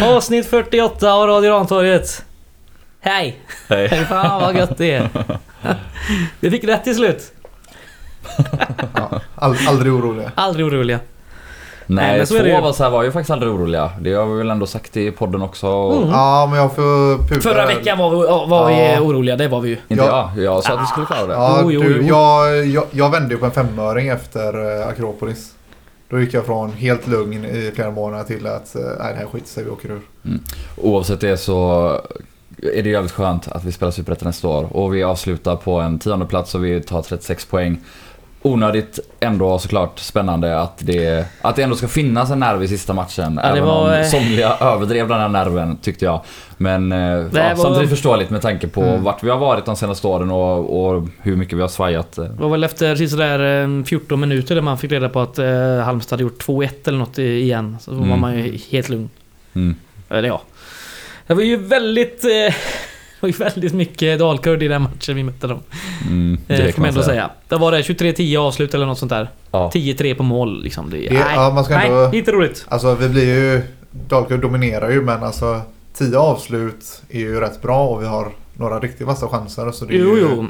Ja! Avsnitt 48 av Radio Rantorget. Hej! Hej. Hej fan vad gött det är. Vi fick rätt till slut. Ja, all, aldrig oroliga. Aldrig oroliga. Nej, Nej, men så två är det ju. av oss här var ju faktiskt aldrig oroliga. Det har vi väl ändå sagt i podden också. Mm. Ja, men jag får puka. Förra veckan var vi, var vi Ja. oroliga, det var vi ju. Inte Ja. jag. Jag sa att vi skulle klara det. Ja, Jo, jo, du, jo. Jag, jag, jag vände ju på en femöring efter eh, Akropolis. Då gick jag från helt lugn i flera månader till att eh, nej, det här skiter sig, vi åker ur. Mm. Oavsett det så är det jävligt skönt att vi spelar Superettan nästa år. Och vi avslutar på en tionde plats och vi tar 36 poäng. Onödigt ändå såklart spännande att det, att det ändå ska finnas en nerv i sista matchen. Ja, även var, om eh, somliga överdrev den här nerven tyckte jag. Men eh, ja, var- samtidigt förståeligt med tanke på Mm. vart vi har varit de senaste åren och, och hur mycket vi har svajat. eh. Det var väl efter sådär eh, 14 minuter där man fick reda på att eh, Halmstad hade gjort 2-1 eller något igen. Så var Mm. man ju helt lugn. Mm. Eller ja. Det var ju väldigt... Eh, var ju väldigt mycket dalkurd i den matchen vi mötte dem. Mm, Eh, det får man ändå säga. Det var det 23-10 avslut eller något sånt där. Ja. 10-3 på mål liksom. Det, Det- nej, ja, man ska nej, ändå- inte roligt. Alltså vi blir ju... Dalkurd dominerar ju men alltså 10 avslut är ju rätt bra och vi har några riktigt vassa chanser. Så det är Jo, ju jo.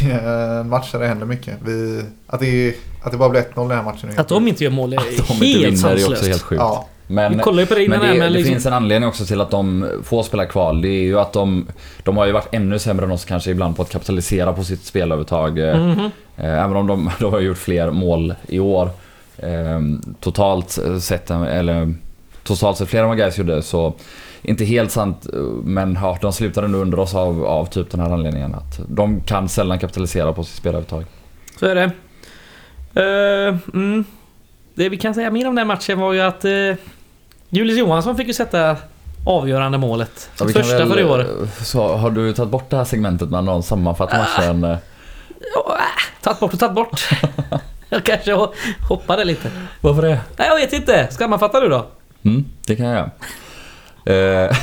det är en match där det händer mycket. Vi, att, det, att det bara blir 1-0 den här matchen. är Att de inte gör mål är Att de inte helt vinner är sanslöst. också helt sjukt. Ja, Men, Vi kollar ju på det innan Men det, men det liksom... finns en anledning också till att de får spela kval. Det är ju att de, de har ju varit ännu sämre än oss kanske ibland på att kapitalisera på sitt spelövertag. Eh, Mhm. eh, Även om de, de har gjort fler mål i år. Eh, Totalt sett, eller totalt sett fler än vad Gais gjorde så inte helt sant eh, men ja, de slutade nu under oss av, av typ den här anledningen att de kan sällan kapitalisera på sitt spelövertag. Så är det. Eh, mm. Det vi kan säga mer om den matchen var ju att uh, Julius Johansson fick ju sätta avgörande målet. Ja, Sitt kan första väl, för i år. eh, Så har du tagit bort det här segmentet med någon sammanfattar matchen? eh? Ja, äh, Tagit bort och tagit bort. jag kanske ho- hoppade lite. Varför det? Nej, jag vet inte. Sammanfattar du då? Mm, det kan jag göra. Eh,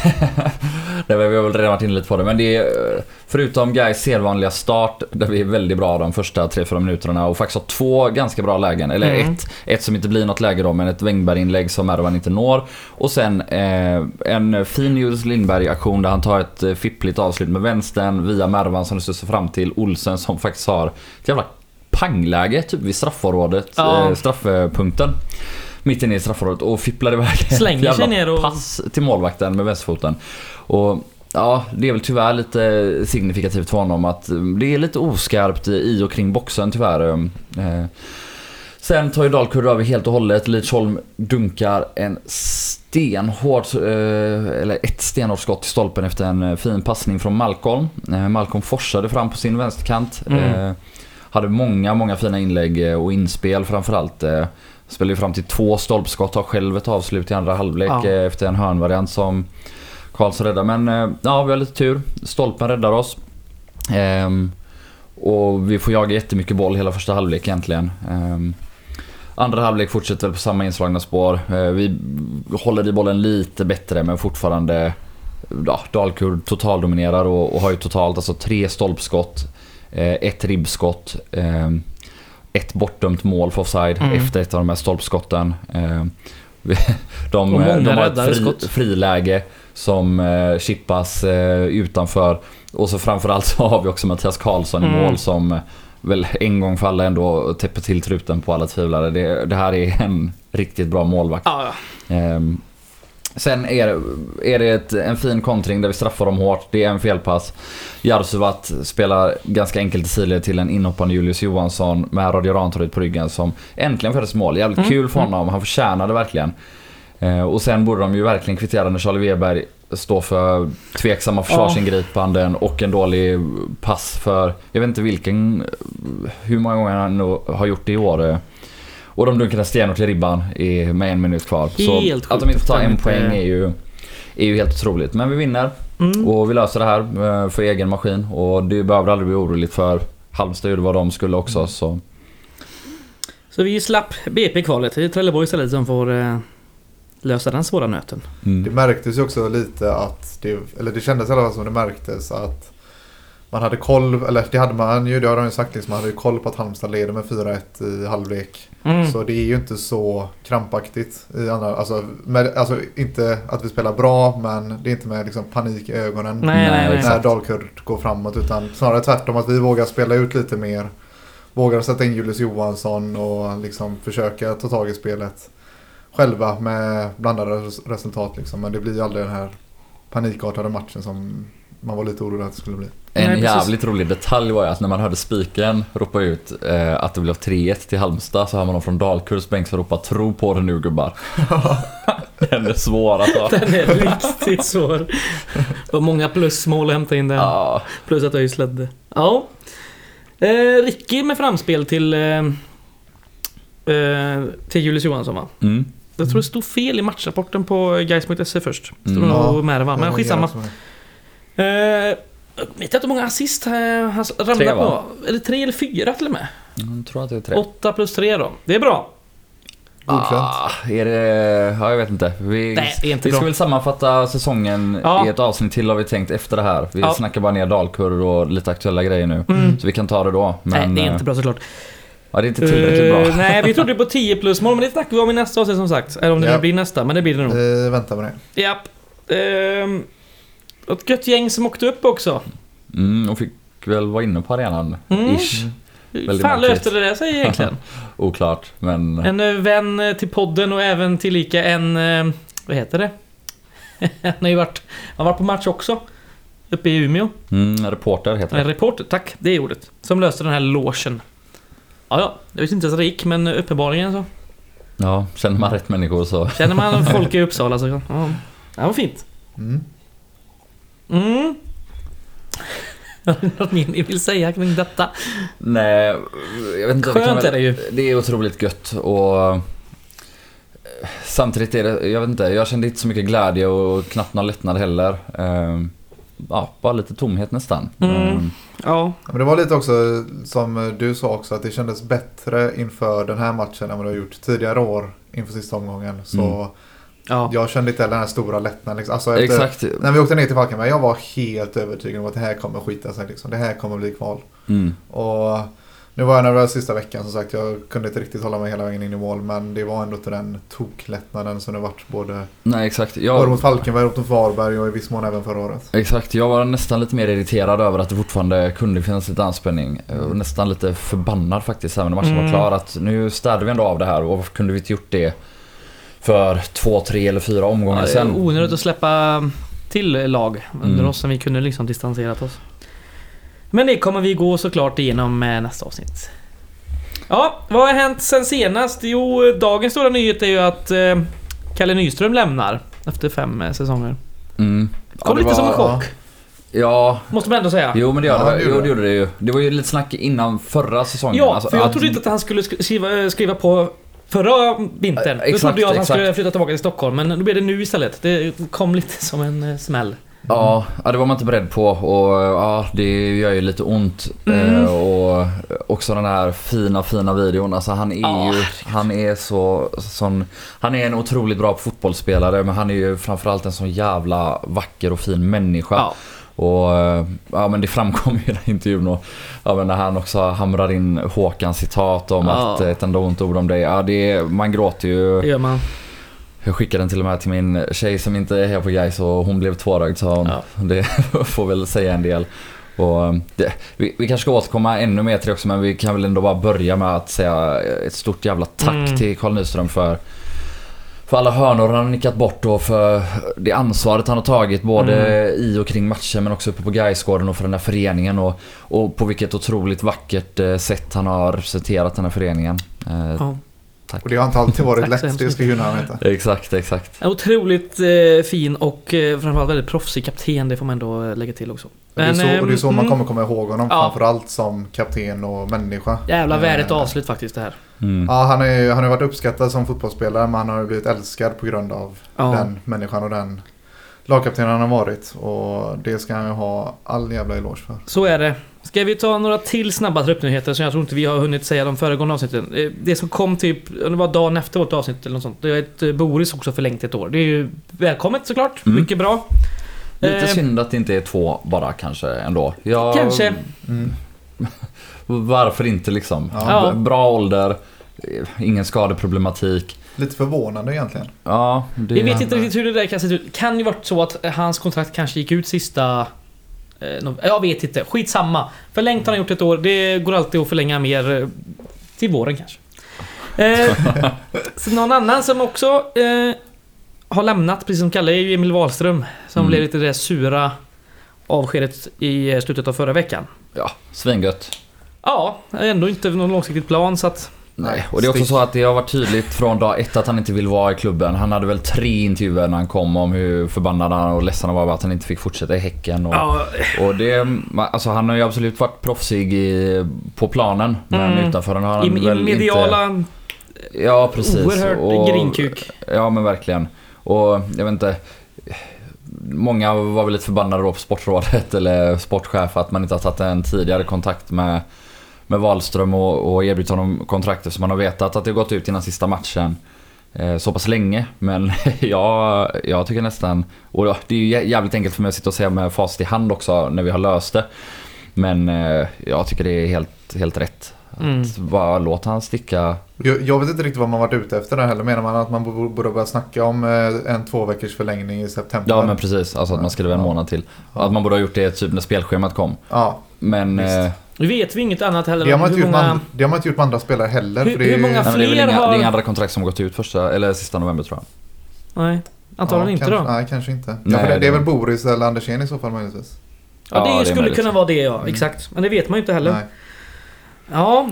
det har vi väl redan varit inne lite på det, men det är eh, förutom Gais sedvanliga start där vi är väldigt bra de första 3-4 minuterna och faktiskt har två ganska bra lägen. Eller Mm. ett, ett som inte blir något läge då, men ett Wängberg-inlägg som Mervan inte når. Och sen eh, en fin Julius Lindberg-aktion där han tar ett eh, fippligt avslut med vänstern via Mervan som det studsar fram till Olsen som faktiskt har ett jävla pangläge typ vid straffområdet, Ja. eh, straffpunkten. Mitt inne i straffområdet och fipplar iväg Slänger sig ner och- pass till målvakten med vänsterfoten. Och ja, det är väl tyvärr lite signifikativt för honom att eh, det är lite oskarpt i och kring boxen tyvärr. Eh, Sen tar ju Dalkurd över helt och hållet. Lidsholm dunkar en stenhård, eh, eller ett stenhårt skott i stolpen efter en eh, fin passning från Malcolm. Malcolm forsade fram på sin vänsterkant. Mm. Hade många, många fina inlägg och inspel framförallt. Spelade ju fram till två stolpskott, har själv ett avslut i andra halvlek Ja. eh, efter en hörnvariant som Karlsson räddar. Men eh, ja, vi har lite tur. Stolpen räddar oss. Ehm, och vi får jaga jättemycket boll hela första halvlek egentligen. Ehm, andra halvlek fortsätter väl på samma inslagna spår. Eh, vi håller i bollen lite bättre men fortfarande ja, Dalkurd totaldominerar och, och har ju totalt alltså tre stolpskott, eh, ett ribbskott, eh, ett bortdömt mål för offside Mm. efter ett av de här stolpskotten. Eh, de, Och många de har ett fri, skott. friläge som eh, chippas eh, utanför. Och så framförallt så har vi också Mattias Karlsson i Mm. mål som eh, väl en gång för alla ändå täpper till truten på alla tvivlare. Det, det här är en riktigt bra målvakt. Ehm, sen är, det- är det ett, en fin kontring där vi straffar dem hårt. Det är en felpass. Jarsuvat spelar ganska enkelt i sidled till en inhoppande Julius Johansson med Radio Rantorget på ryggen som äntligen får ett mål. Jävligt Mm, kul för honom. Han förtjänade verkligen. Eh, och sen borde de ju verkligen kvittera när Charlie Weber står för tveksamma försvarsingripanden och en dålig pass för, jag vet inte vilken, hur många gånger han har gjort det i år. Och de dunkade stenhårt i ribban i, med en minut kvar. Helt så att de inte tar att de en poäng är ju, är ju helt otroligt. Men vi vinner Mm. och vi löser det här eh, för egen maskin. Och det behöver aldrig bli oroligt för Halmstad gjorde vad de skulle också. Så Så vi slapp BP-kvalet. Det är Trelleborg istället som får eh, lösa den svåra nöten. Det märktes ju också lite att det, eller det kändes i alla fall som det märktes att man hade koll, eller det hade man ju, det har de ju sagt liksom, man hade ju koll på att Halmstad leder med 4-1 i halvlek. Mm. Så det är ju inte så krampaktigt i andra, alltså, med, alltså inte att vi spelar bra men det är inte med liksom panik i ögonen Nej, nej, nej. när. Dalkurd går framåt utan snarare tvärtom att vi vågar spela ut lite mer. Vågar sätta in Julius Johansson och liksom försöka ta tag i spelet själva med blandade res- resultat liksom. Men det blir ju aldrig den här panikartade matchen som man var lite orolig att det skulle bli. En Nej, jävligt rolig detalj var ju att när man hörde spiken ropa ut eh, att det blev 3-1 till Halmstad så hör man någon från Dalkurds bänk som ropar tro på det nu gubbar. Den är svår att ta. Den är riktigt svår. Det var många plusmål att hämta in där. Ja, Plus att ÖIS ledde. Ja. Eh, Ricky med framspel till... Eh, eh, till Julius Johansson va? mm. Jag tror det stod fel i matchrapporten på Gais.se först. Stod Mm. nog med det va? Men skitsamma. Eh, jag vet inte hur många assist eh, han ramlade Tre, på. Eller tre eller fyra till och med. Jag tror att det är tre. Åtta plus tre då. Det är bra. Godkänt. Ah, är det... Ja, jag vet inte. Vi, Nej, inte vi ska bra. väl sammanfatta säsongen Ja. i ett avsnitt till har vi tänkt efter det här. Vi Ja. snackar bara ner Dalkurd och lite aktuella grejer nu. Mm. Så vi kan ta det då. Men, Nej, det är eh, inte bra såklart. Ja, det är inte tillräckligt Eh, bra. nej, vi trodde på 10 plus mål, men det snackar vi om i nästa avsnitt som sagt. Eller om det nu blir nästa, men det blir det nog. Vi väntar med det. Japp. Ehm, ett gött gäng som åkte upp också. Mm, och fick väl vara inne på arenan. Mm. Ish. Hur Väldigt fan löste det där sig egentligen? Oklart, men... En eh, vän eh, till podden och även tillika en... eh, Vad heter det? Han har ju varit... Han har varit på match också. Uppe i Umeå. Mm, reporter heter En det. reporter, tack. Det är ordet. Som löste den här logen. Ja, ja. Jag visste inte ens att det gick, men uppenbarligen så. Ja, känner man rätt människor så... Känner man folk i Uppsala så... Ja, det var fint. Mm. Mm. Något mer ni vill säga kring detta? Nej, jag vet inte. kan Skönt väl- är det ju. Det är otroligt gött och... eh, Samtidigt är det, jag vet inte, jag kände inte så mycket glädje och knappt någon lättnad heller. Ehm, Ja, bara lite tomhet nästan. Mm. Ehm, Ja. Men det var lite också som du sa också att det kändes bättre inför den här matchen än vad det har gjort tidigare år inför sista omgången. Så Mm. Ja. jag kände inte heller den här stora lättnaden. Liksom. Alltså efter, Exakt. När vi åkte ner till Falkenberg, jag var helt övertygad om att det här kommer skita sig. Liksom. Det här kommer bli kval. Mm. Och nu var jag nervös sista veckan som sagt. Jag kunde inte riktigt hålla mig hela vägen in i mål. Men det var ändå inte den toklättnaden som det varit både, Nej, exakt. både Jag, mot Falkenberg mot Varberg och i viss mån även förra året. exakt. Jag var nästan lite mer irriterad över att det fortfarande kunde finnas lite anspänning. Och nästan lite förbannad faktiskt även när matchen Mm. var klar. Att nu städade vi ändå av det här och varför kunde vi inte gjort det för två, tre eller fyra omgångar Ja, sen? onödigt att släppa till lag under Mm. oss som vi kunde liksom distanserat oss. Men det kommer vi gå såklart igenom nästa avsnitt. Ja, vad har hänt sen senast? Jo, dagens stora nyhet är ju att eh, Kalle Nyström lämnar efter fem eh, säsonger. Mm. Kom det lite som en var- chock, Ja, måste man ändå säga. Jo men det, gör Ja, det, jo, gjorde det gjorde det ju. Det var ju lite snack innan förra säsongen. Ja, Alltså, för jag att- trodde inte att han skulle sk- skriva, skriva på förra vintern. Eh, Då exakt, trodde jag att han exakt. skulle flytta tillbaka till Stockholm, men då blev det nu istället. Det kom lite som en eh, smäll. Ja, det var man inte beredd på och ja, det gör ju lite ont. Mm. Eh, och också den här fina, fina videon. Alltså han är Ja, ju, han är så, sån, han är en otroligt bra fotbollsspelare men han är ju framförallt en sån jävla vacker och fin människa. Ja. Och eh, ja men det framkom ju i den här intervjun och ja, men när han också hamrar in Håkans citat om Ja. att ett enda ont ord om dig. Ja, det, man gråter ju. Det gör man. Jag skickade den till och med till min tjej som inte är här på Gais och hon blev tårögd sa hon. Ja. Det får väl säga en del. Och det, vi, vi kanske ska återkomma ännu mer till det också men vi kan väl ändå bara börja med att säga ett stort jävla tack Mm. till Carl Nyström för för alla hörnor han har nickat bort och för det ansvaret han har tagit både Mm. i och kring matchen men också uppe på Gaisgården och för den här föreningen och, och på vilket otroligt vackert eh, sätt han har representerat den här föreningen. Eh, Ja. Och det har inte alltid varit Tack så lätt, det ska Gunnar veta. Exakt, exakt. En otroligt eh, fin och eh, framförallt väldigt proffsig kapten, det får man ändå eh, lägga till också. Och det, är så, Men, och det är så man mm, kommer komma ihåg honom, Ja. framförallt som kapten och människa. Jävla Eh, värdigt avslut faktiskt det här. Mm. Ja, han, är, han har varit uppskattad som fotbollsspelare men han har ju blivit älskad på grund av Ja. den människan och den lagkaptenen han har varit. Och det ska han ju ha all jävla eloge för. Så är det. Ska vi ta några till snabba truppnyheter som jag tror inte vi har hunnit säga de föregående avsnitten. Eh, Det som kom typ, det var dagen efter vårt avsnitt eller något sånt. Det är ett eh, Boris också förlängt ett år. Det är ju välkommet såklart. Mm. Mycket bra. Lite Eh, synd att det inte är två bara kanske ändå. Jag, Kanske. Mm. Varför inte liksom? Ja. Bra ålder, eh, ingen skadeproblematik. Lite förvånande egentligen. Ja, det... Vi vet inte riktigt hur det där kan se ut. Kan ju varit så att hans kontrakt kanske gick ut sista... Jag vet inte. Skitsamma. Förlängt har han gjort ett år. Det går alltid att förlänga mer eh, till våren kanske. Eh, någon annan som också eh, har lämnat, precis som Kalle, är ju Emil Wahlström. Som Mm. blev lite det sura avskedet i eh, slutet av förra veckan. Ja, svingött. Ja, ändå inte någon långsiktigt plan så att... Nej, och det är också så att det har varit tydligt från dag ett att han inte vill vara i klubben. Han hade väl tre intervjuer när han kom om hur förbannad han och ledsen han var över att han inte fick fortsätta i Häcken. Och, Ja, och det, alltså han har ju absolut varit proffsig i, på planen, men Mm. utanför den har han i, i väl mediala... inte... Ja, precis. Oerhört Och- grinkuk. Ja, men verkligen. Och jag vet inte. Många var väl lite förbannade då på Sportrådet eller sportchef att man inte har tagit en tidigare kontakt med, med Wahlström och, och erbjudit honom kontrakt eftersom man har vetat att det har gått ut innan sista matchen eh, så pass länge. Men jag, jag tycker nästan, och det är ju jä- jävligt enkelt för mig att sitta och säga med facit i hand också när vi har löst det. Men eh, jag tycker det är helt, helt rätt. Mm. Att bara låta han sticka Jag, jag vet inte riktigt vad man varit ute efter där heller. Menar man att man borde börja snacka om eh, en två veckors förlängning i september? Ja men precis, alltså att man skriver en Ja. månad till. Ja. Att man borde ha gjort det typ när spelschemat kom. Ja, Men... Visst. Nu vet vi inget annat heller det har, man inte gjort med, många... and- det har man inte gjort med andra spelare heller. Hur- för det hur är- många nej, men det är väl fler inga, har- det är inga andra kontrakt som gått ut första, eller sista november tror jag. Nej, antagligen ja, inte kanske, då. Nej, kanske inte. Ja, Nej, för det, det är väl Boris eller Andersén i så fall möjligtvis. Ja, det Ja, det skulle möjligt. kunna vara det ja, Mm. exakt. Men det vet man ju inte heller. Nej. Ja,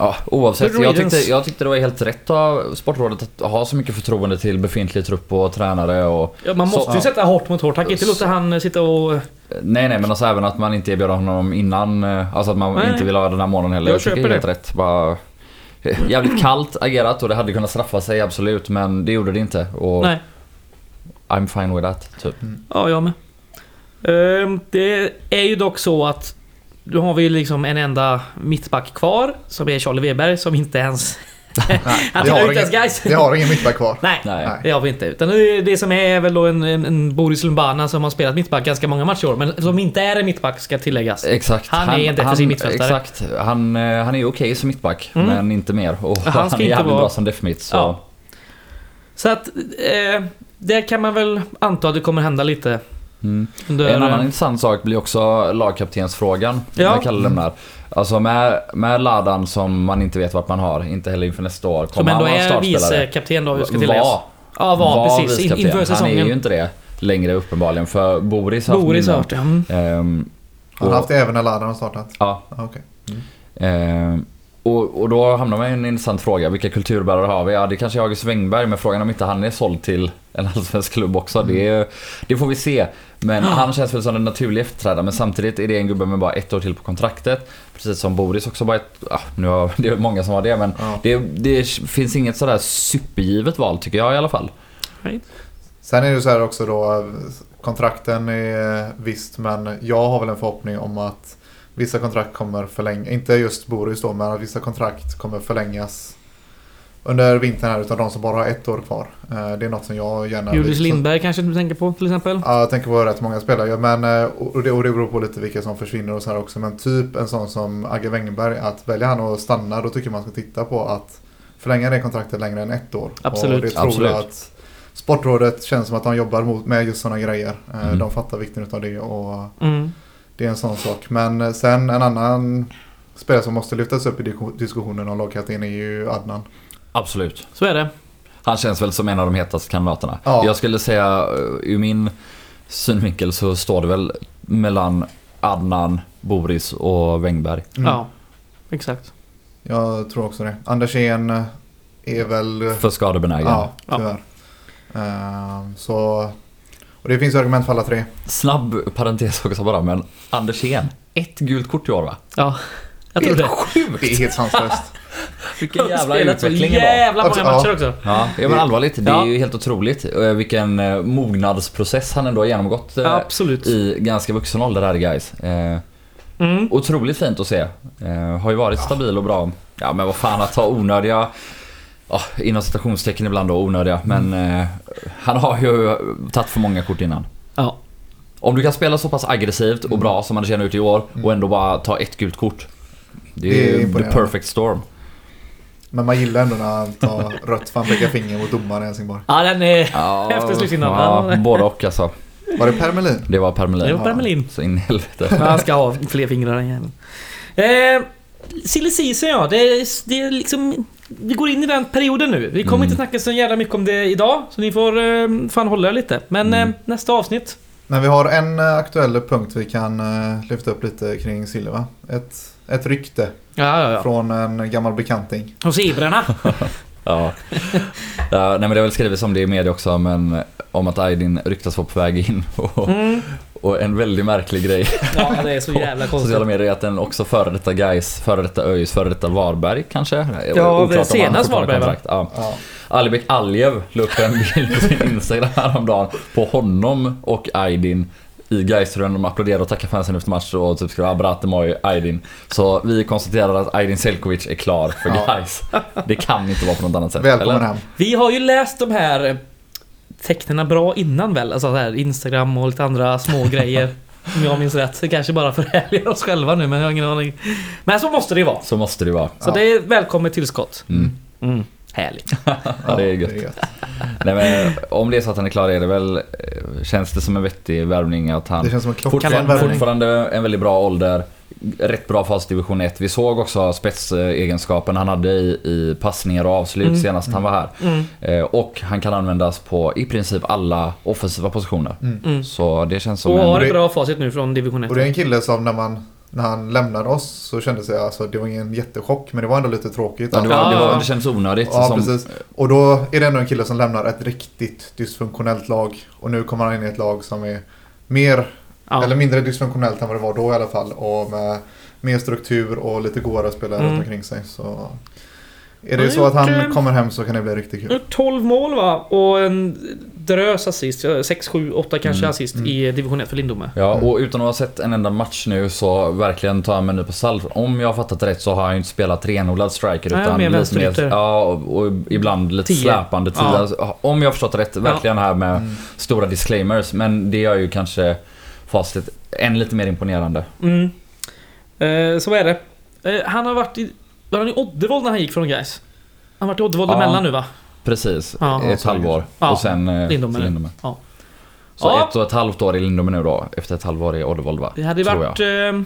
Ja, oavsett. Jag tyckte, jag tyckte det var helt rätt av Sportrådet att ha så mycket förtroende till befintlig trupp och tränare och... ja man måste Så- ju ja. sätta hårt mot hårt. Han kan inte låta han sitta och... Nej nej men alltså även att man inte erbjöd honom innan, eh, alltså att man Nej. inte vill ha den här månaden heller. Jag Jag, tycker det köper är helt rätt. Bara, eh, jävligt kallt agerat och det hade kunnat straffa sig absolut men det gjorde det inte. Och Nej. I'm fine with that, typ. Ja, jag med. Ehm, det är ju dock så att nu har vi ju liksom en enda mittback kvar som är Charlie Weber som inte ens... Han har inte ens guys. vi har ingen mittback kvar. Nej, Nej. Det har vi inte. Utan det, det som är är väl då en, en, Boris Lumbana som har spelat mittback ganska många matcher i år. Men som inte är en mittback ska tilläggas. Exakt. Han är en defensiv mittfältare. Exakt. Han, eh, han är okej som mittback, Mm. men inte mer. Och Han han, är inte jävligt vara- bra som def-mitt. Så. Ja. Så att... Eh, där kan man väl anta att det kommer hända lite. Mm. En annan intressant sak blir också lagkaptensfrågan. Ja. När Kalle lämnar. Alltså med, med Ladan som man inte vet vart man har, inte heller inför nästa år. som Kommer han ändå vara är startspelare? vicekapten då, ska tilläggas. Var. Ja, var, precis. In, vicekapten. inför Han säsongen. är ju inte det längre uppenbarligen för Boris har haft Boris har hört det. Mm. Han har haft det även när Ladan har startat. Ja. Ja, okej. Ehm, och, och då hamnar man i en intressant fråga. Vilka kulturbärare har vi? Ja, det kanske är August Wengberg, men frågan om inte han är såld till en allsvensk klubb också. Det, det får vi se. Men han känns väl som en naturlig efterträdare. Men samtidigt är det en gubbe med bara ett år till på kontraktet. Precis som Boris också bara ett... Ah, nu har, det är många som har det, men Ja. det, det finns inget sådär supergivet val tycker jag i alla fall. Sen är det ju så här också då. Kontrakten är visst men jag har väl en förhoppning om att vissa kontrakt kommer förlängas. Inte just Boris då men att vissa kontrakt kommer förlängas under vintern här utav de som bara har ett år kvar. Eh, Det är något som jag gärna Julius Lindberg kanske du tänker på till exempel? Ja, jag tänker på rätt många spelare. Ja, Men, eh, och, det, och det beror på lite vilka som försvinner och så här också. Men typ en sån som Agge Wengberg. Att välja han att stanna då tycker jag man ska titta på att förlänga det kontraktet längre än ett år. Absolut. Och det tror Absolut. jag att Sportrådet känns som att de jobbar mot, med just sådana grejer. Eh, Mm. De fattar vikten av det och Mm. Det är en sån sak. Men eh, sen en annan spelare som måste lyftas upp i disk- diskussionen om lagkapten är ju Adnan. Absolut. Så är det. Han känns väl som en av de hetaste kandidaterna. Ja. Jag skulle säga, eh, ur min synvinkel så står det väl mellan Adnan, Boris och Wengberg. Mm. Ja, exakt. Jag tror också det. Andersén är väl... För skadebenägen. Ja, Ja. tyvärr. Ehm, så... Och det finns argument för alla tre. Snabb parentes också bara, men Andersén. Ett gult kort i år va? Ja, jag tror det. sjukt! Det är helt sanslöst. Vilken jävla utveckling var. jävla många Också, matcher ja. också. Ja, ja men allvarligt. Det är Ja. ju helt otroligt eh, vilken eh, mognadsprocess han ändå har genomgått eh, Absolut. i ganska vuxen ålder här guys. Mm. otroligt fint att se. Har ju varit stabil och bra. Ja men vad fan att ta onödiga, ja, inom citationstecken ibland då onödiga, men eh, han har ju tagit för många kort innan. Ja. Om du kan spela så pass aggressivt och bra som man känner ut i år och ändå bara ta ett gult kort. Det Det är är, the perfect storm. Men man gillar ändå när han tar rött för han pekar finger mot domaren i Helsingborg. Ja, den är... Ja, Efter slutsignal. Ja, både och alltså. Var det Permelin? Det var Permelin. Det var Permelin. Så in i helvete. Men han ska ha fler fingrar än jäveln. Eh, Silly season ja, det är, det är liksom... Vi går in i den perioden nu. Vi kommer Mm. inte snacka så jävla mycket om det idag, så ni får eh, fan hålla er lite. Men Mm. eh, nästa avsnitt. Men vi har en eh, aktuell punkt vi kan eh, lyfta upp lite kring Silva. Ett, ett rykte Ja, ja, ja. från en gammal bekanting. Och zebrorna. Ja. ja. Nej men det har väl skrivits om det i media också men om att Aydin ryktas vara på väg in. Och, Mm. och en väldigt märklig grej Ja, det är så jävla konstigt. sociala medier är att den också före detta Gais, före detta ÖIS, före detta Varberg kanske? Ja, det senast Varberg, va? Ja. Ja. Alibek Aljev la upp en bild på sin Instagram häromdagen på honom och Aydin i gais de applåderade och tackade fansen efter match och typ skrev Abrate Moj, Aydin. Så vi konstaterar att Aydin Selkovic är klar för Ja. Gais. Det kan inte vara på något annat sätt. Välkommen eller? hem. Vi har ju läst de här eh, tecknen bra innan väl? Alltså så här Instagram och lite andra små grejer. Om jag minns rätt. Det kanske bara förhärligar oss själva nu men jag har ingen aning. Men så måste det ju vara. Så måste det vara. Så Ja. det är välkommet tillskott. Mm. Mm. Härligt. Ja, det är gött. Nej, men, om det är så att han är klar är det väl, eh, känns det som en vettig värvning att han Det känns som en klockren fortfarande, värvning. fortfarande en väldigt bra ålder. Rätt bra fas i division 1. Vi såg också spetsegenskapen han hade i, i passningar och avslut Mm. senast han var här. Mm. Eh, och han kan användas på i princip alla offensiva positioner. Mm. Så det känns som Och har en... ett bra facit nu från division 1. Och det är en kille som när, man, när han lämnade oss så kändes det, alltså det var ingen jättechock men det var ändå lite tråkigt. Ja, det, var, det, ja. var, det känns onödigt. Ja, som, precis. Och då är det ändå en kille som lämnar ett riktigt dysfunktionellt lag. Och nu kommer han in i ett lag som är mer, Ja. eller mindre dysfunktionellt än vad det var då i alla fall. Och med mer struktur och lite godare spelare Mm. runt omkring sig. Så är det så att han eh, kommer hem så kan det bli riktigt kul. 12 mål va? Och en drös assist. 6, 7, 8 kanske Mm. assist Mm. i division 1 för Lindome. Ja, Mm. och utan att ha sett en enda match nu så verkligen tar jag mig nu på salt. Om jag har fattat rätt så har han ju inte spelat renodlad striker Nej, utan mer lite. Ja, och, och ibland lite Tio. släpande tid. Ja. Alltså, Om jag har förstått rätt, verkligen här med Mm. stora disclaimers. Men det gör ju kanske facit än lite mer imponerande. Mm. Eh, så är det. Eh, han har varit i... Var han i Oddevold när han gick från Gais? Han har varit i Oddevold Ja. emellan nu va? Precis, Ja. ett halvår. Ja. Och sen eh, Lindome. Lindome. Ja. Så Ja. ett och ett halvt år i Lindome nu då, efter ett halvår i Oddevold va? Det hade Tror varit eh,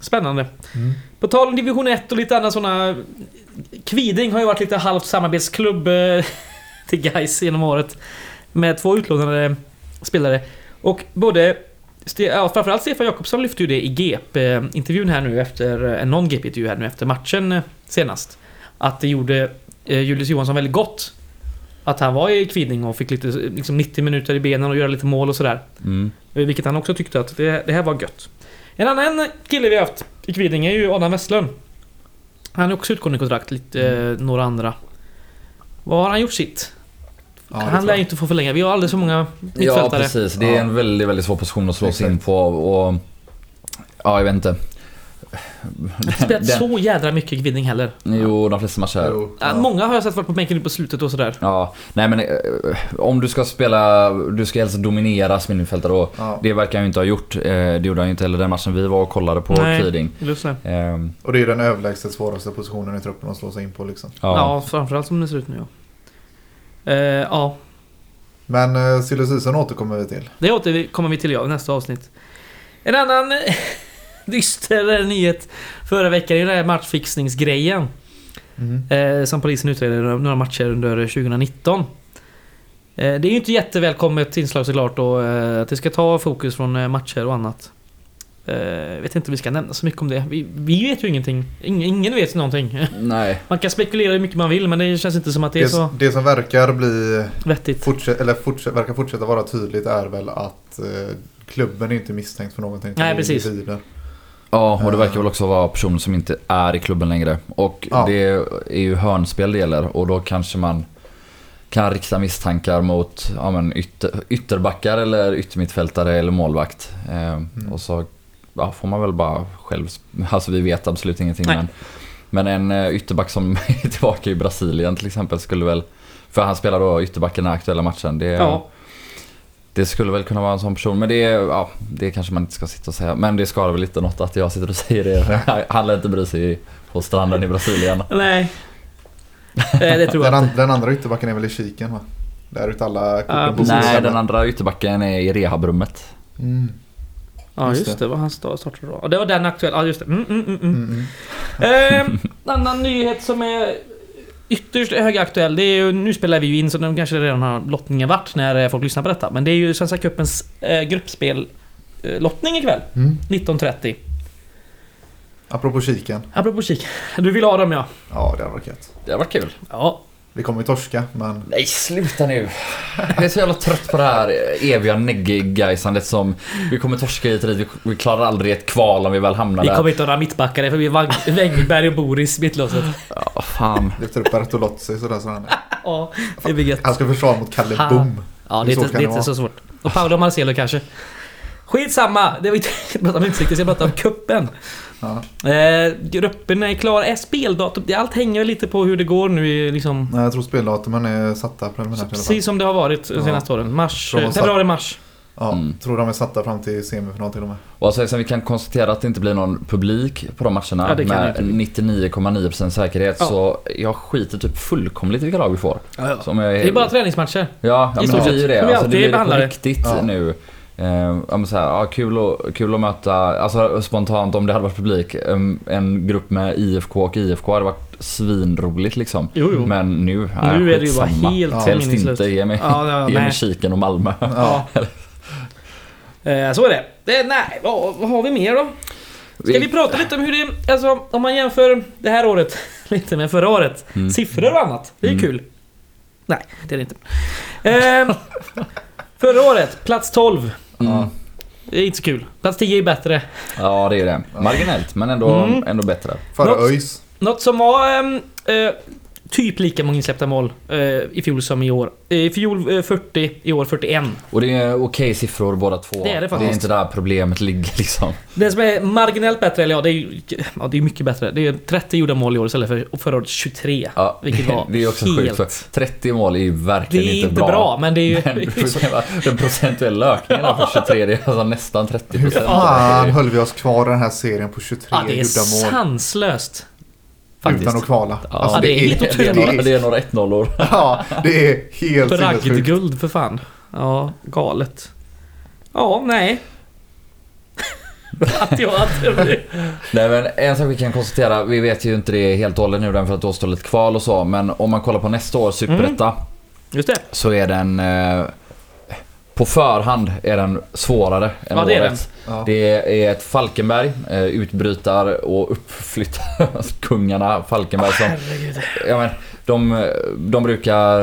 spännande. Mm. På tal om division 1 och lite andra sådana... Kviding har ju varit lite halvt samarbetsklubb eh, till Gais genom året. Med två utlånade spelare. Och både... Ja, framförallt Stefan Jakobsson lyfte ju det i GP-intervjun här nu efter... En non-GP-intervju här nu efter matchen eh, senast. Att det gjorde eh, Julius Johansson väldigt gott. Att han var i Kviding och fick lite, liksom 90 minuter i benen och göra lite mål och sådär. Mm. Eh, Vilket han också tyckte att det, det här var gött. En annan kille vi haft i Kviding är ju Adam Westlund. Han är också utgående kontrakt, lite eh, några andra. Vad har han gjort sitt? Ja, han lär ju inte få förlänga. Vi har alldeles för många Ja mittfältare. precis, det är Ja. en väldigt, väldigt svår position att slå sig in på och... Ja, jag vet inte. Inte spelat Den- så jädra mycket i Kviding heller. Jo, de flesta matcher. Jo, Ja. Många har jag sett varit på bänken nu på slutet och sådär. Ja, nej men eh, om du ska spela, du ska helst dominera som innermittfältare och Ja. det verkar han ju inte ha gjort. Eh, Det gjorde han ju inte heller den matchen vi var och kollade på Nej. Just det. Ehm, Och det är ju den överlägset svåraste positionen i truppen att slå sig in på liksom. Ja. Ja. framförallt som det ser ut nu ja. Eh, ja, Men uh, Silly återkommer vi till. det återkommer vi till ja, nästa avsnitt. En annan eh, dyster nyhet förra veckan är den här matchfixningsgrejen. Mm. Eh, som polisen utreder några matcher under 2019. Eh, det är ju inte jättevälkommet inslag såklart och eh, att det ska ta fokus från matcher och annat. Jag vet inte om vi ska nämna så mycket om det. Vi, vi vet ju ingenting. Ingen, ingen vet någonting. Nej. Man kan spekulera hur mycket man vill men det känns inte som att det är Det, så det som verkar bli vettigt. fortsätt, eller fortsätt, verkar fortsätta vara tydligt är väl att klubben är inte misstänkt för någonting. Nej, det är precis. individer. Ja, och det verkar väl också vara personer som inte är i klubben längre. Och Ja. det är ju hörnspel det gäller och då kanske man kan rikta misstankar mot ja, men ytter, ytterbackar eller yttermittfältare eller målvakt. Ehm, Mm. Och så ja, får man väl bara själv... Alltså vi vet absolut ingenting Nej. men... Men en eh, ytterback som är tillbaka i Brasilien till exempel skulle väl... För han spelar då ytterback i den aktuella matchen. Det, Ja. Det skulle väl kunna vara en sån person, men det, är, ja, det kanske man inte ska sitta och säga. Men det skadar väl inte något att jag sitter och säger det. Han lär inte bry sig på stranden i Brasilien. Nej. Det tror jag Den, inte. den andra ytterbacken är väl i kiken va? Där ute alla Ja, på. Nej, den andra ytterbacken är i rehabrummet. Mm. Ja, just just det. det. var han sta- startade då. Det var den aktuella. Ja, just det. Mm, mm, mm, mm. Mm, mm. Eh, annan nyhet som är ytterst högaktuell. Det är ju, nu spelar vi ju in så den kanske redan har lottningen varit när eh, folk lyssnar på detta. Men det är ju Svenska Cupens eh, gruppspel eh, lottning ikväll. Mm. 19.30. Apropå kiken. Apropå kik. Du vill ha dem ja. Ja, det hade varit gött. Det har varit kul. Ja. Vi kommer ju torska, men... Nej, sluta nu. Jag är så jävla trött på det här eviga neggegajsandet som vi kommer torska hit och dit. Vi- Vi klarar aldrig ett kval om vi väl hamnar Vi där. kommer inte ha några mittbackar för vi är Wängberg och Boris mittlåset. Ja, fan. Lyfter upp Bertolozzi sådär så han är. Ja, det blir gött. Han ska försvara mot Kalle Ha. Boom. Ja, det är Så inte, det är inte så svårt. Och Paolo Marcelo kanske. Skitsamma! Det var inte... Jag pratar om utsikter, jag pratar om kuppen. Ja. Eh, gruppen är klar. Är speldatum... det- Allt hänger lite på hur det går nu i liksom... Nej, jag tror speldatumen är satta preliminärt i alla fall. Precis som det har varit de Ja. senaste åren. Mars... Oss- Februari-mars. Ja, Mm. tror de är satta fram till semifinal till och med. Och alltså, sen vi kan konstatera att det inte blir någon publik på de matcherna Ja, med inte 99,9% säkerhet. Ja. Så jag skiter typ fullkomligt i vilka lag vi får. Som jag, Det är bara träningsmatcher. Ja, ja men det blir ju det. Alltså, det blir det på riktigt Ja. nu. Eh, ja, men så här, ja, kul, att, kul att möta, alltså spontant om det hade varit publik, em, en grupp med IFK och IFK hade varit svinroligt liksom. Jo, jo. Men nu, ja, nu är det ju bara helt Ja, Helst inte, ge mig, Ja, ja, ge mig nej. Kiken och Malmö. Ja. Eh, Så är det. det nej, vad, vad har vi mer då? Ska vi prata lite om hur det... Alltså om man jämför det här året lite med förra året. Mm. Siffror och annat. Det är ju Mm. kul. Nej, det är det inte. Eh, förra året, plats 12. Mm. Det är inte så kul. Plats 10 är bättre. Ja, det är det. Marginellt, men ändå, Mm. ändå bättre. Före Något- ÖIS. Något som var ehm, eh, typ lika många insläppta mål eh, i fjol som i år. Eh, I fjol eh, 40, i år 41. Och det är okej siffror båda två. Det är det faktiskt. Det är inte där problemet ligger liksom. Det som är marginellt bättre, eller ja, det är ju ja, det är mycket bättre. Det är 30 gjorda mål i år istället för förra året 23. Ja, Vilket det, var det är också helt- sjukt för 30 mål är ju Det verkligen är inte, inte bra, men det är ju... Men du får se vad- den procentuella ökningen här för 23, det är alltså nästan 30 Hur procent. fan höll vi oss kvar i den här serien på 23 ja, det är gjorda mål? sanslöst. Faktiskt. Utan att kvala. Ja, det är helt det, är några, det är några 1-0-år. Ja, det är helt sinnessjukt. Bragdguld för fan. Ja, galet. Ja, nej. att jag att Nej men en sak vi kan konstatera, vi vet ju inte det helt och hållet nu den för att då står lite kval och så, men om man kollar på nästa års Superetta Just det. så är den eh, på förhand är den svårare än Ja, det är årets. Ja. Det är ett Falkenberg, eh, utbrytar och uppflyttar kungarna Falkenberg som Herregud. Ja, men, de, de brukar...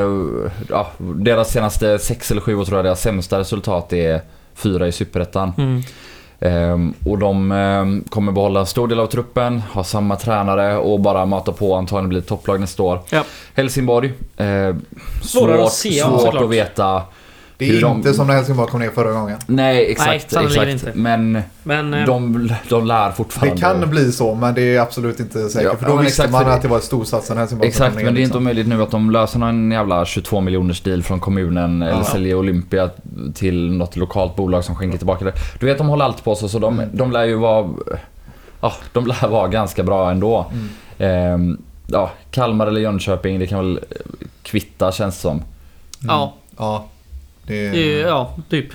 Ja, deras senaste sex eller sju år tror jag deras sämsta resultat är fyra i Superettan. Mm. Ehm, och de ehm, kommer behålla en stor del av truppen, ha samma tränare och bara mata på antagligen bli ett topplag nästa år. Ja. Helsingborg. Eh, Svårare svårt att se, svårt att veta. Det är de- inte som när Helsingborg kom ner förra gången. Nej, exakt. sannerligen exakt. inte. Men Men... eh, de, de lär Det fortfarande. kan bli så, men det är absolut inte säkert. Ja, för ja, då men visste exakt, man det- att det var ett storsatsande Helsingborg som Exakt, men det är inte liksom. omöjligt nu att de löser någon jävla 22 miljoners deal från kommunen eller Ja. säljer Olympia till något lokalt bolag som skänker tillbaka det. Du vet, de håller allt på sig så de, de lär ju vara... Ja, de lär vara ganska bra ändå. Mm. Ehm, ja, Kalmar eller Jönköping, det kan väl kvitta känns det som. Ja, Ja. Det det är, ja, typ.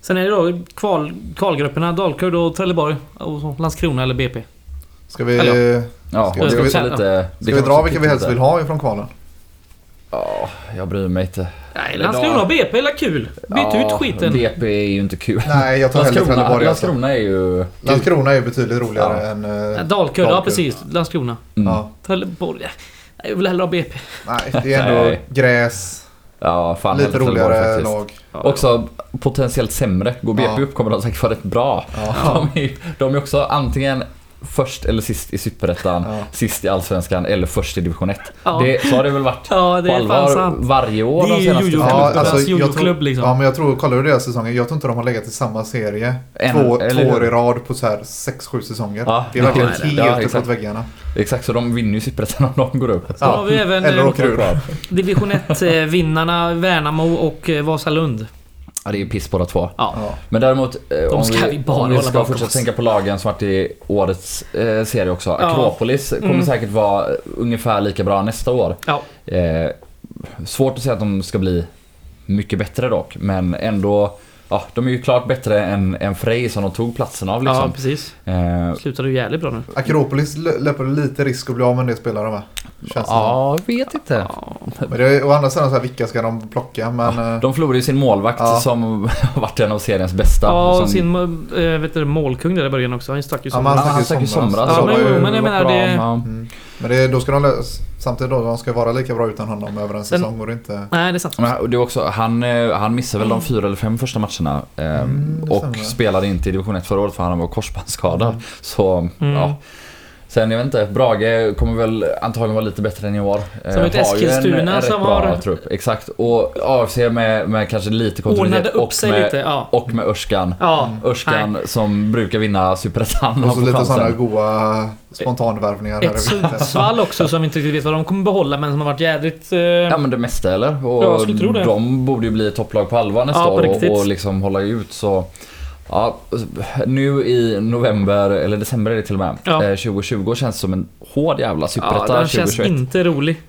Sen är det då kval, kvalgrupperna Dalkurd och Trelleborg och Landskrona eller BP. Ska vi, Eller- Ja, Ska det vi- ska vi- lite... ska vi dra vilka vi helst vill ha ifrån kvalen? Ja, jag bryr mig inte. Nej, Landskrona och BP är kul. Byt Ja, ut skiten. BP är ju inte kul. Nej, jag tar hellre Trelleborg. Alltså. Landskrona är ju... Landskrona är betydligt roligare Ja. än... Uh, Dalkurd, ja precis. Landskrona. Mm. ja. Trelleborg. Nej, Jag vill hellre ha BP. Nej, det är ändå gräs. Ja, fan lite roligare faktiskt. lag. Också potentiellt sämre. Går BP Ja. upp kommer de säkert vara rätt bra. Ja. De, är, de är också antingen först eller sist i Superettan, Ja. sist i Allsvenskan eller först i Division 1. Ja. Det, så har det väl varit Ja, det på allvar varje år Det är de senaste fem Ja, åren. alltså- jag tror- liksom. Ja, men jag tror, kollar du deras säsonger? Jag tror inte de har legat i samma serie En- två, eller två år i rad på så här 6-7 säsonger. Ja, det är verkligen helt ja, uppåt exakt. väggarna. Exakt, så de vinner ju Superettan om de går upp. Så har vi även Eller eh, åker ur. Division 1-vinnarna Värnamo och eh, Vasalund. Ja, det är ju piss båda två. Ja. Men däremot, eh, om ska vi, vi bara om vi hålla ska bakom fortsätta oss. tänka på lagen som varit i årets eh, serie också. Ja. Akropolis kommer Mm. säkert vara ungefär lika bra nästa år. Ja. Eh, svårt att säga att de ska bli mycket bättre dock, men ändå Ja, de är ju klart bättre än, än Frej som de tog platsen av ja, liksom. precis. Eh, Slutade ju jävligt bra nu. Akropolis lö- löper lite risk att bli av med en del spelare med. Känns ja, jag vet inte. Ja. Men det är, å andra sidan så här, vilka ska de plocka? Men, eh, De förlorade ju sin målvakt Ja. som har varit en av seriens bästa. Ja, som, och sin äh, vet du, målkung där i början också. Han stack ju Ja, som... men Ja, han han stack ju somras. somras. Ja, men jo, men jag menar det- ja. mm. Men det, då ska de samtidigt då, de ska vara lika bra utan honom över en säsong och det inte... Nej, det är sant. Men det är också, han, eh, han missade väl de fyra eller fem första matcherna. eh, Mm, och stämmer. spelade inte i division 1 förra året för han var korsbandsskadad. Mm. Så, Mm. ja. Sen jag vet inte, Brage kommer väl antagligen vara lite bättre än i år. Eh, Som ett ju en- Eskilstuna som bra har- Trupp. Exakt. Och AFC med, med kanske lite kontinuitet upp och sig med, lite. Ja. och med Örskan. Ja. Örskan som brukar vinna Superettan Och och så lite sådana goa spontanvärvningar. Ett. Sundsvall också som vi inte riktigt vet vad de kommer behålla men som har varit jädrigt... Eh, Ja men det mesta eller? Och Ja, jag skulle tro det. de borde ju bli topplag på allvar nästa Ja, år och, och liksom hålla ut så... Ja, nu i november, eller december är det till och med, Ja. eh, 2020 känns som en hård jävla ja, superetta den känns 2021. inte rolig.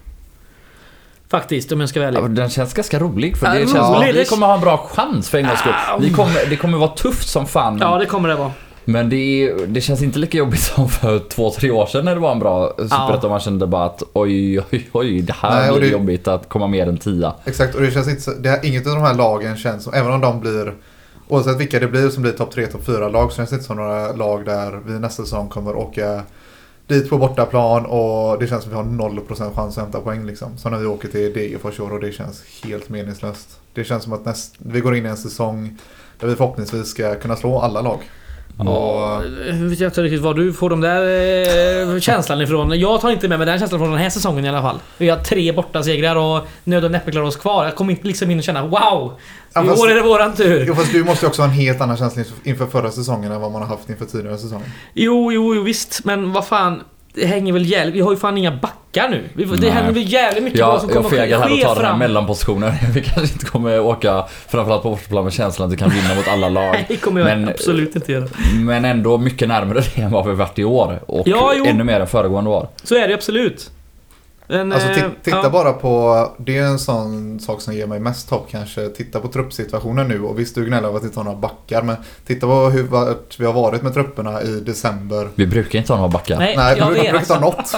Faktiskt, om jag ska vara Ja, ärlig. den känns ganska rolig för Ja, det rolig, känns som att vi kommer ha en bra chans för en gångs skull. Vi kommer, det kommer vara tufft som fan. Ja, det kommer det vara. Men det, är, det känns inte lika jobbigt som för två, tre år sedan när det var en bra superetta. Man kände bara att oj, oj, oj, det här Nej, blir det- jobbigt att komma mer än tia. Exakt, och det känns inte så, det här, inget av de här lagen känns som, även om de blir Oavsett vilka det blir som blir topp 3, topp 4 lag så känns det inte som några lag där vi nästa säsong kommer åka dit på bortaplan och det känns som vi har 0% chans att hämta poäng liksom. Som när vi åker till Degerfors i år och det känns helt meningslöst. Det känns som att näst, vi går in i en säsong där vi förhoppningsvis ska kunna slå alla lag. Ja, jag vet inte riktigt var du får de där eh, känslan ifrån. Jag tar inte med mig den känslan från den här säsongen i alla fall. Vi har tre bortasegrar och nöd och näppe klarar oss kvar. Jag kommer inte liksom in och känna wow! Ja, I fast- år är det våran tur. Jo fast du måste ju också ha en helt annan känsla inför- inför förra säsongen än vad man har haft inför tidigare säsonger. Jo, jo, jo visst. Men vad fan. Det hänger väl jävligt... Vi har ju fan inga backar nu. Vi, det Nej. händer väl jävligt mycket vad Jag, som jag kommer fegar här och ske tar den här fram. mellanpositionen. Vi kanske inte kommer åka, framförallt på bortaplan med känslan att vi kan vinna mot alla lag. Nej, det kommer jag Men- absolut inte göra. Men ändå mycket närmare det än vad vi varit i år. Och Ja, ännu mer än föregående år. Så är det absolut. Men, Alltså eh, ti- titta ja. bara på, det är en sån sak som ger mig mest hopp kanske. Titta på truppsituationen nu och visst du gnäller över att inte ha några backar men titta på hur vart vi har varit med trupperna i december. Vi brukar inte ha några backar. Nej, Nej, jag vi brukar inte ha något.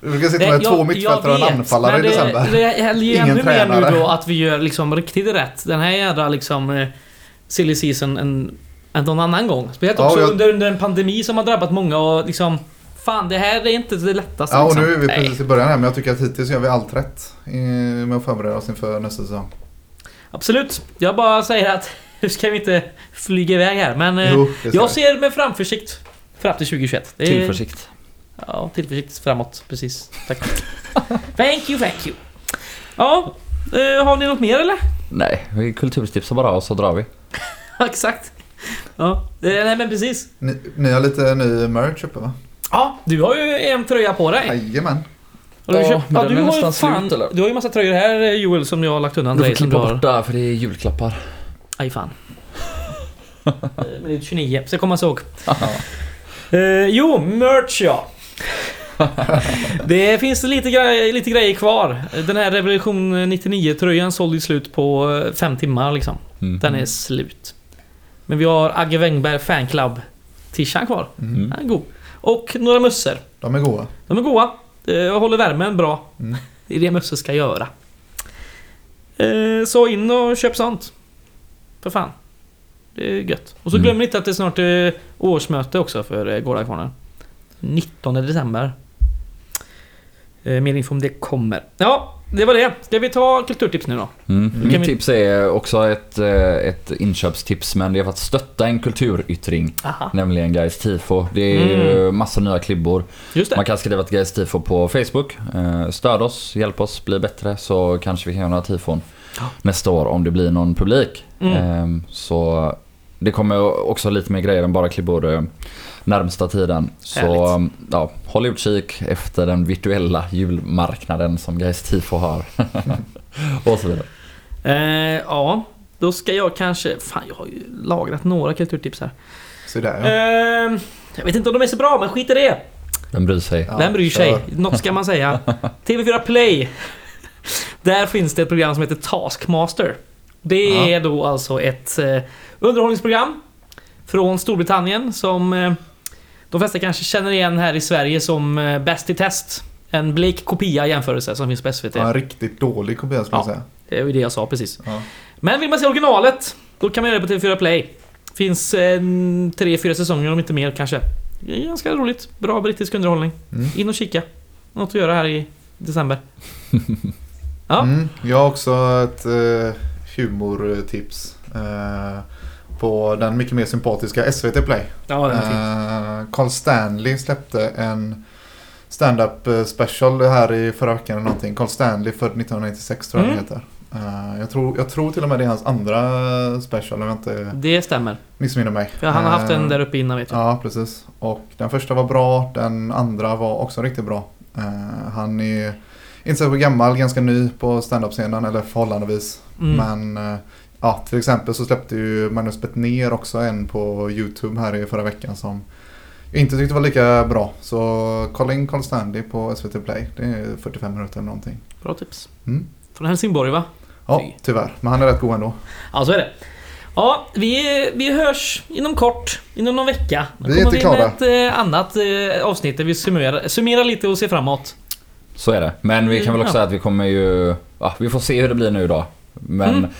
Vi brukar sitta Nej, med två jag- mittfältare och en anfallare i men december. Det, det händer ju Ingen ännu mer nu då att vi gör liksom riktigt rätt. Den här jädra liksom eh, silly season än, än någon annan gång. Speciellt Ja, också jag- under, under en pandemi som har drabbat många och liksom... Fan, det här är inte det lättaste Ja och liksom. nu är vi Nej. precis i början här men jag tycker att hittills gör vi allt rätt med att förbereda oss inför nästa säsong. Absolut. Jag bara säger att nu ska vi inte flyga iväg här men... eh, Jo, jag ser med framförsikt fram till 2021. Det är- Tillförsikt. Ja, tillförsikt framåt. Precis. Tack. thank you, thank you. Ja, eh, har ni något mer eller? Nej, vi kulturtipsar bara och så drar vi. Exakt. Ja, eh, nej men precis. Ni, ni har lite ny merch uppe va? Ja, du har ju en tröja på dig. Jajamän. Du Ja, köpt- men ja, den du är har ju nästan fan, slut, eller? Du har ju massa tröjor här eh, Joel som jag har lagt undan Du får dig. som klippa bort där för det är julklappar. Aj fan. Eh, Minut 29, ska komma ihåg. Eh, jo, merch ja. det finns lite, grej, lite grejer kvar. Den här Revolution 99-tröjan sålde ju slut på eh, fem timmar liksom. Mm. Den är slut. Men vi har Agge Wengberg Fanclub Tishan kvar. Mm. Den är god. Och några mössor. De är goda. De är goda. Eh, Och håller värmen bra. Mm. Det är det mössor ska göra. Eh, Så in och köp sånt. För fan. Det är gött. Och så Mm. glöm inte att det är snart eh, årsmöte också för Gårdakvarnen. 19 december. Mer info om det kommer. Ja, det var det. Ska vi ta kulturtips nu då? Mm. Mitt vi- tips är också ett, eh, ett inköpstips men det är för att stötta en kulturyttring. Aha. Nämligen Guys Tifo. Det är ju massa nya klibbor. Just det. Man kan skriva till Guys Tifo på Facebook. Eh, Stöd oss, hjälp oss bli bättre så kanske vi kan göra några tifon Ja. nästa år om det blir någon publik. Mm. Eh, Så det kommer också lite mer grejer än bara klibbor eh, närmsta tiden. Så Härligt. ja, håll utkik efter den virtuella julmarknaden som Guys Tifo har. och så vidare. Eh, ja. Då ska jag kanske... Fan, jag har ju lagrat några kulturtips här. Så där ja. Ehm, jag vet inte om de är så bra, men skit i det. Vem bryr sig? Ja, Vem bryr sig? kör. Något ska man säga. TV4 Play. Där finns det ett program som heter Taskmaster. Det Ja. är då alltså ett eh, underhållningsprogram från Storbritannien som eh, de flesta kanske känner igen här i Sverige som eh, Bäst i test. En blek kopia jämförelse som finns på SVT. Ja, en riktigt dålig kopia skulle jag Ja. säga. Det är ju det jag sa precis. Ja. Men vill man se originalet, då kan man göra det på TV4 Play. Finns eh, tre, fyra säsonger om inte mer kanske. Det är ganska roligt. Bra brittisk underhållning. Mm. In och kika. Något att göra här i december. Ja. Mm, jag har också ett eh, humortips. Eh, på den mycket mer sympatiska SVT Play. Ja, den är fin. Eh, Carl Stanley släppte en stand-up eh, special här i förra veckan eller någonting. Carl Stanley född 1996 tror jag Mm. den heter. Eh, jag, tror, jag tror till och med det är hans andra special om jag inte Det stämmer. missminner mig. För han har haft en där uppe innan vet jag. Ja, precis. Och den första var bra, den andra var också riktigt bra. Han är inte så gammal, ganska ny på stand-up-scenen, eller förhållandevis. Mm. Men ja, till exempel så släppte ju Magnus Bettner också en på YouTube här i förra veckan som jag inte tyckte var lika bra. Så kolla in Carl Stanley på SVT Play. Det är 45 minuter eller någonting. Bra tips. Mm. Från Helsingborg va? Ja, Fy. tyvärr. Men han är rätt god ändå. Ja, så är det. Ja, vi, vi hörs inom kort. Inom någon vecka. Då Vi är kommer inte vi klara. med ett eh, annat eh, avsnitt där vi summerar, summerar lite och ser framåt. Så är det. Men vi kan väl också Ja. säga att vi kommer ju... Ja, vi får se hur det blir nu då. Men Mm.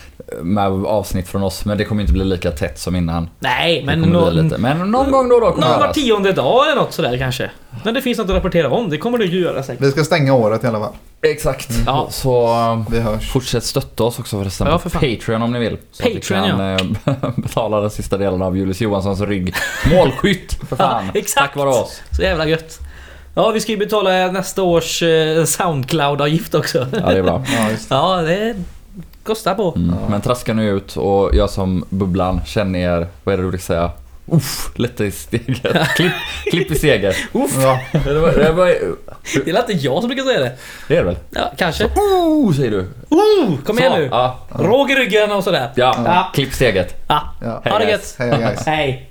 Med avsnitt från oss. Men det kommer inte bli lika tätt som innan. Nej, Det men, kommer nå- bli lite. men någon gång då och då kommer någon det var tionde dag eller något sådär kanske. När det finns något att rapportera om. Det kommer du ju göra säkert. Vi ska stänga året i alla fall. Exakt. Ja. Så Vi hörs. fortsätt stötta oss också förresten Ja, för fan. Patreon om ni vill. Så Patreon, att vi kan eh, betala den sista delen av Julius Johanssons rygg. Målskytt för fan. Ja, exakt. Tack vare oss. Så jävla gött. Ja, vi ska ju betala nästa års eh, Soundcloud-avgift också. Ja, det är bra. Ja, just. Ja, det kostar på. Mm. Ja. Men traska nu ut och jag som Bubblan känner er, vad är det du vill säga? Uff, lätta i steget. Klipp, klipp i seger. Uff, Ja, Det var, det var, det är inte jag som brukar säga det. det är det väl? Ja, kanske. Oh, säger du. Oh, kom igen Så, nu. Ja, Råg i ryggen och sådär. ja. Ja. klipp steget. Ja, ja. Hej, ha det guys. gött. Hej guys. Hej.